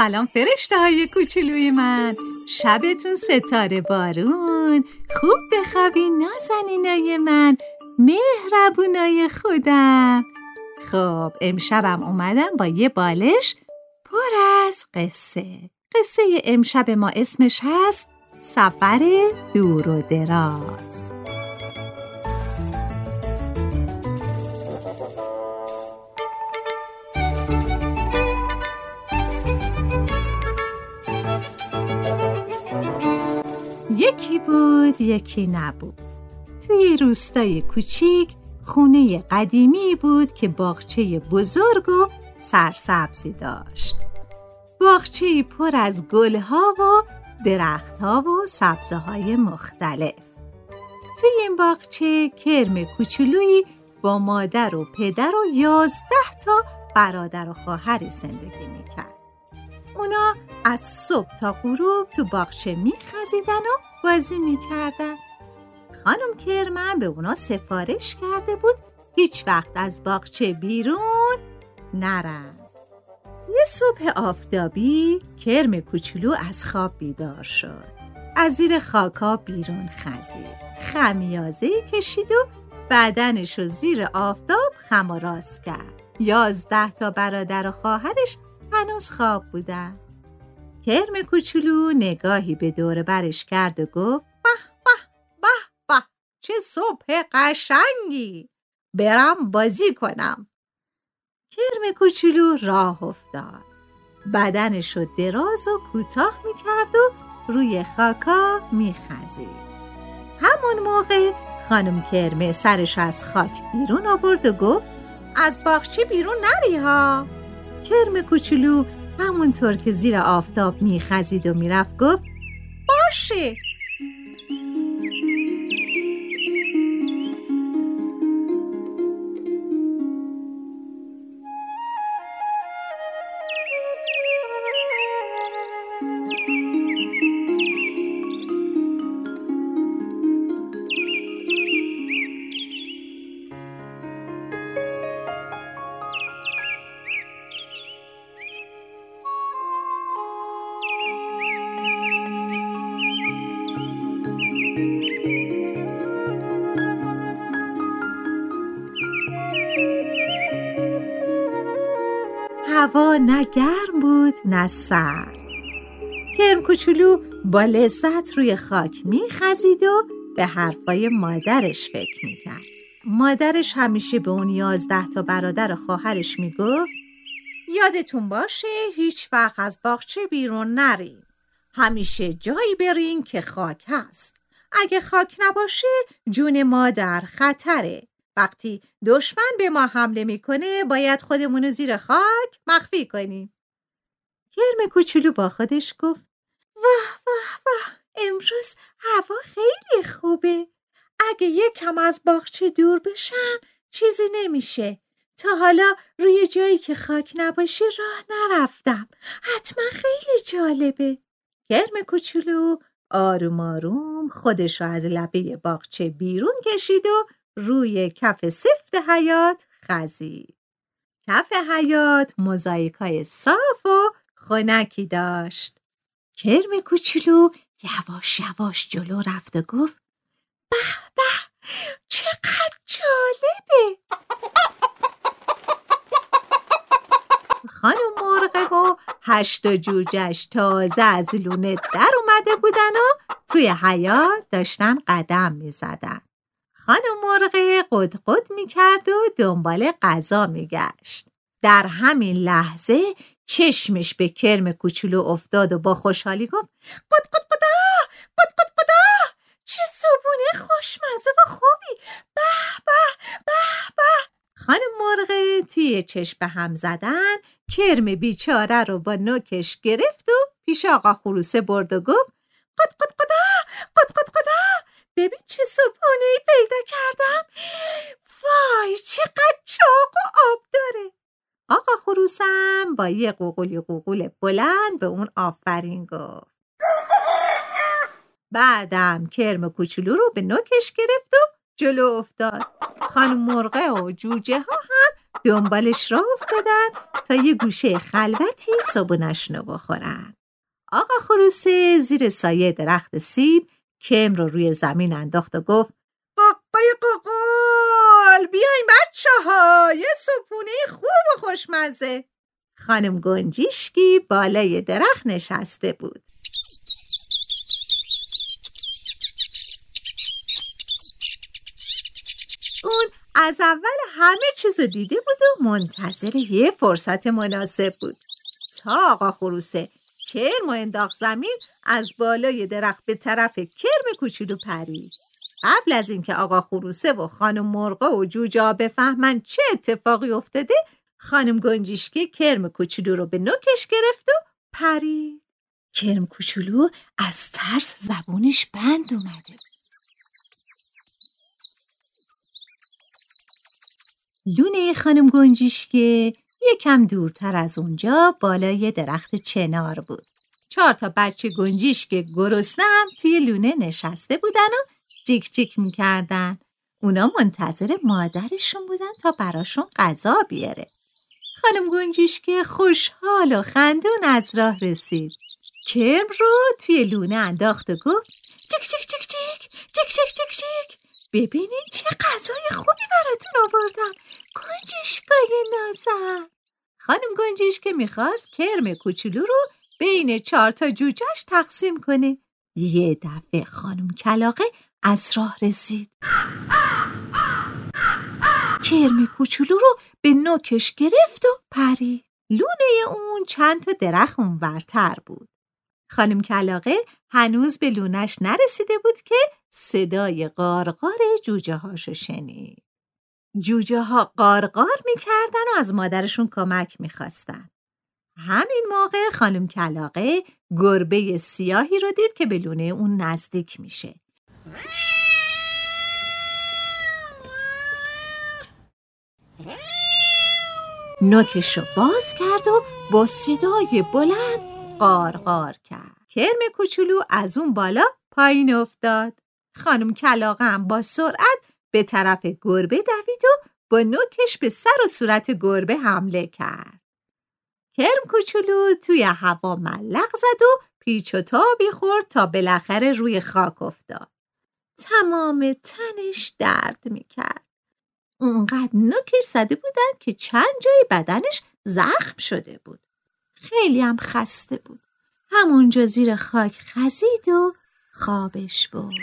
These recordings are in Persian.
سلام فرشته های کوچولوی من. شبتون ستاره بارون. خوب بخوابی نازنینای من. مهربونای خودم. خب امشبم اومدم با یه بالش پر از قصه. قصه امشب ما اسمش هست سفر دور و دراز. یکی بود یکی نبود. توی روستای کوچیک خونه قدیمی بود که باغچه بزرگ و سرسبزی داشت. باغچه پر از گلها و درختها و سبزه های مختلف. توی این باغچه کرم کوچولویی با مادر و پدر و یازده تا برادر و خواهری زندگی می‌کرد. اونا از صبح تا غروب تو باغچه میخزیدن و بازی می‌کردن. خانم کرمن به اونا سفارش کرده بود هیچ وقت از باغچه بیرون نرن. یه صبح آفتابی کرم کوچولو از خواب بیدار شد. از زیر خاکا بیرون خزید. خمیازه کشید و بدنش رو زیر آفتاب خم و راست کرد. یازده تا برادر و خواهرش هنوز خواب بودن. کرم کوچولو نگاهی به دور برش کرد و گفت به به به به چه صبح قشنگی! برم بازی کنم. کرم کوچولو راه افتاد. بدنش رو دراز و کوتاه می‌کرد و روی خاکا میخزید. همون موقع خانم کرمه سرش از خاک بیرون آورد و گفت از باغچه بیرون نری ها. کرم کوچولو همونطور که زیر آفتاب میخزید و می‌رفت گفت باشه. هوا نه گرم بود نه سرد. کرم کوچولو با لذت روی خاک میخزید و به حرفای مادرش فکر می‌کرد. مادرش همیشه به اون یازده تا برادر خواهرش می‌گفت یادتون باشه هیچ وقت از باغچه بیرون نرین. همیشه جایی برین که خاک هست. اگه خاک نباشه جون ما در خطره. وقتی دشمن به ما حمله می‌کنه باید خودمونو زیر خاک مخفی کنیم. کرم کوچولو با خودش گفت واه واه واه امروز هوا خیلی خوبه. اگه یکم از باغچه دور بشم چیزی نمیشه. تا حالا روی جایی که خاک نباشه راه نرفتم. حتما خیلی جالبه. کرم کوچولو آروم آروم خودش رو از لبه باغچه بیرون کشید و روی کف سفت حیات خزید. کف حیات مزایکای صاف و خنکی داشت. کرم کوچولو یواش یواش جلو رفت و گفت به به چقدر جالبه خانم هشتا جوجش تازه از لونه در اومده بودن و توی حیات داشتن قدم می زدن. خانم مرغه قد می کرد و دنبال غذا می گشت. در همین لحظه چشمش به کرم کوچولو افتاد و با خوشحالی گفت قد قد قدا قد قد قدا چه صبونه خوشمزه و خوبی! به به به به! خانم مرغه توی چشم هم زدن کرم بیچاره رو با نوکش گرفت و پیش آقا خروسه برد و گفت قد قد قدا قد قد قدا ببین چه صبحونه ای پیدا کردم وای چقدر چاق و آب داره آقا خروسم با یه قوقولی قوقول بلند به اون آفرین گفت. بعدم کرم کوچولو رو به نوکش گرفت و جلو افتاد. خانم مرغه و جوجه ها هم دنبالش را افتادن تا یه گوشه خلوتی صبونش رو بخورن. آقا خروسه زیر سایه درخت سیب کم رو روی زمین انداخت و گفت قاقای قاقال بیاین بچه ها یه سپونه خوب و خوشمزه. خانم گنجیشکی بالای درخت نشسته بود. اون از اول همه چیز دیده بود و منتظر یه فرصت مناسب بود. تا آقا خروسه کرم و انداخت زمین از بالای درخت به طرف کرم کوچولو پرید. قبل از اینکه آقا خروسه و خانم مرغا و جوجا بفهمن چه اتفاقی افتاده خانم گنجیشکی کرم کوچولو رو به نوکش گرفت و پرید کرم کوچولو از ترس زبونش بند اومده لونه خانم گنجیشکه یکم دورتر از اونجا بالای درخت چنار بود. چهار تا بچه گنجیشک گرسنه هم توی لونه نشسته بودن و جیک جیک می‌کردن. اونا منتظر مادرشون بودن تا براشون غذا بیاره. خانم گنجیشک خوشحال و خندون از راه رسید. کرم رو توی لونه انداخت و گفت جیک جیک جیک جیک جیک جیک جیک جیک ببینین چه غذای خوبی براتون آوردم. گنجشکای نازم. خانم گنجش می‌خواست کرم کوچولو رو بین چهار تا جوجهش تقسیم کنه. یه دفعه خانم کلاقه از راه رسید. کرم کوچولو رو به نوکش گرفت و پرید لونه اون چند تا درخت اونورتر بود خانم کلاقه هنوز به لونش نرسیده بود که صدای قارقار جوجه هاشو شنید. جوجه ها قارقار می‌کردن و از مادرشون کمک می‌خواستن. همین موقع خانم کلاقه گربه سیاهی رو دید که به لونه اون نزدیک میشه. نوکش رو باز کرد و با صدای بلند قارقار کرد. کرم کوچولو از اون بالا پایین افتاد. خانم کلاقه هم با سرعت به طرف گربه دوید و با نوکش به سر و صورت گربه حمله کرد. کرم کوچولو توی هوا ملق زد و پیچ و تابی خورد تا بالاخره روی خاک افتاد. تمام تنش درد می‌کرد. اونقدر نوکش زده بودن که چند جای بدنش زخم شده بود. خیلی هم خسته بود. همونجا زیر خاک خزید و خوابش بود.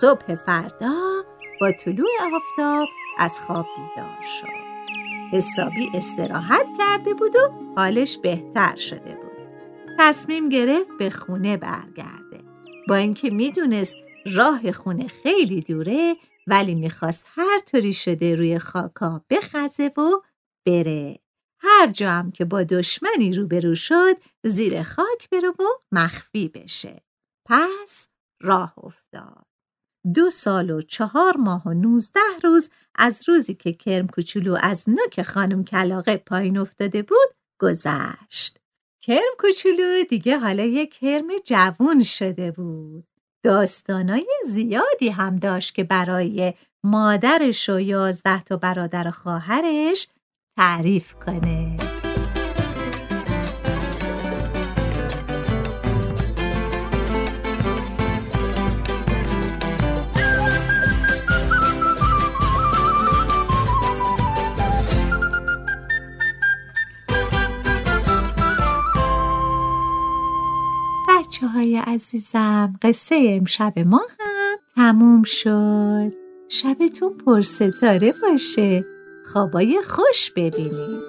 صبح فردا با طلوع آفتاب از خواب بیدار شد. حسابی استراحت کرده بود و حالش بهتر شده بود. تصمیم گرفت به خونه برگرده. با اینکه می‌دونست راه خونه خیلی دوره ولی می‌خواست هر طوری شده روی خاکا بخزه و بره. هر جا هم که با دشمنی روبرو شد زیر خاک بره و مخفی بشه. پس راه افتاد. دو سال و چهار ماه و نوزده روز از روزی که کرم کوچولو از نوک خانم کلاقه پایین افتاده بود گذشت. کرم کوچولو دیگه حالا یک کرم جوون شده بود. داستانای زیادی هم داشت که برای مادرش و یازده تا برادر و خواهرش تعریف کنه. عزیزم قصه امشب ما هم تموم شد. شبتون پر ستاره باشه. خوابای خوش ببینید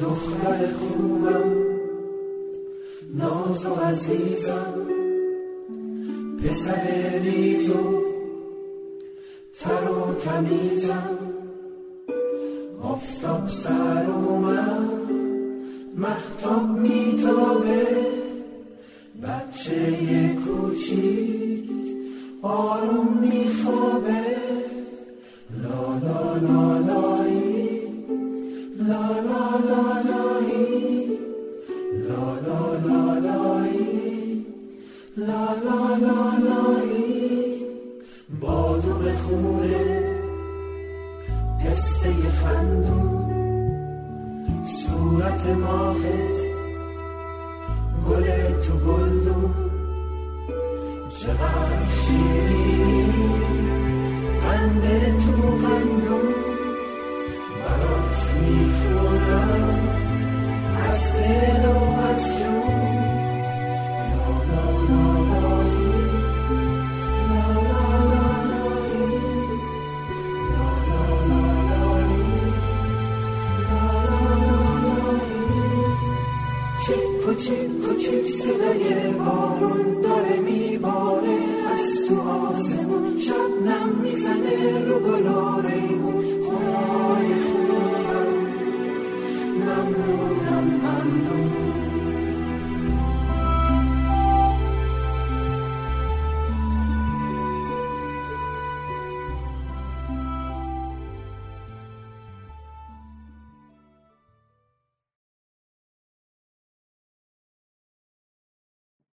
دختر خوبم ناز و عزیزم. پسر ریزو. تر و تمیزم. آفتاب سر من. محتاب میتابه. بچه کوچیک آروم میخوابه. لا لا لا لایی لا لا لا لایی بادو خونه پسته خندون صورت ماهت گل تو گلدون چقدر شیرینی قنده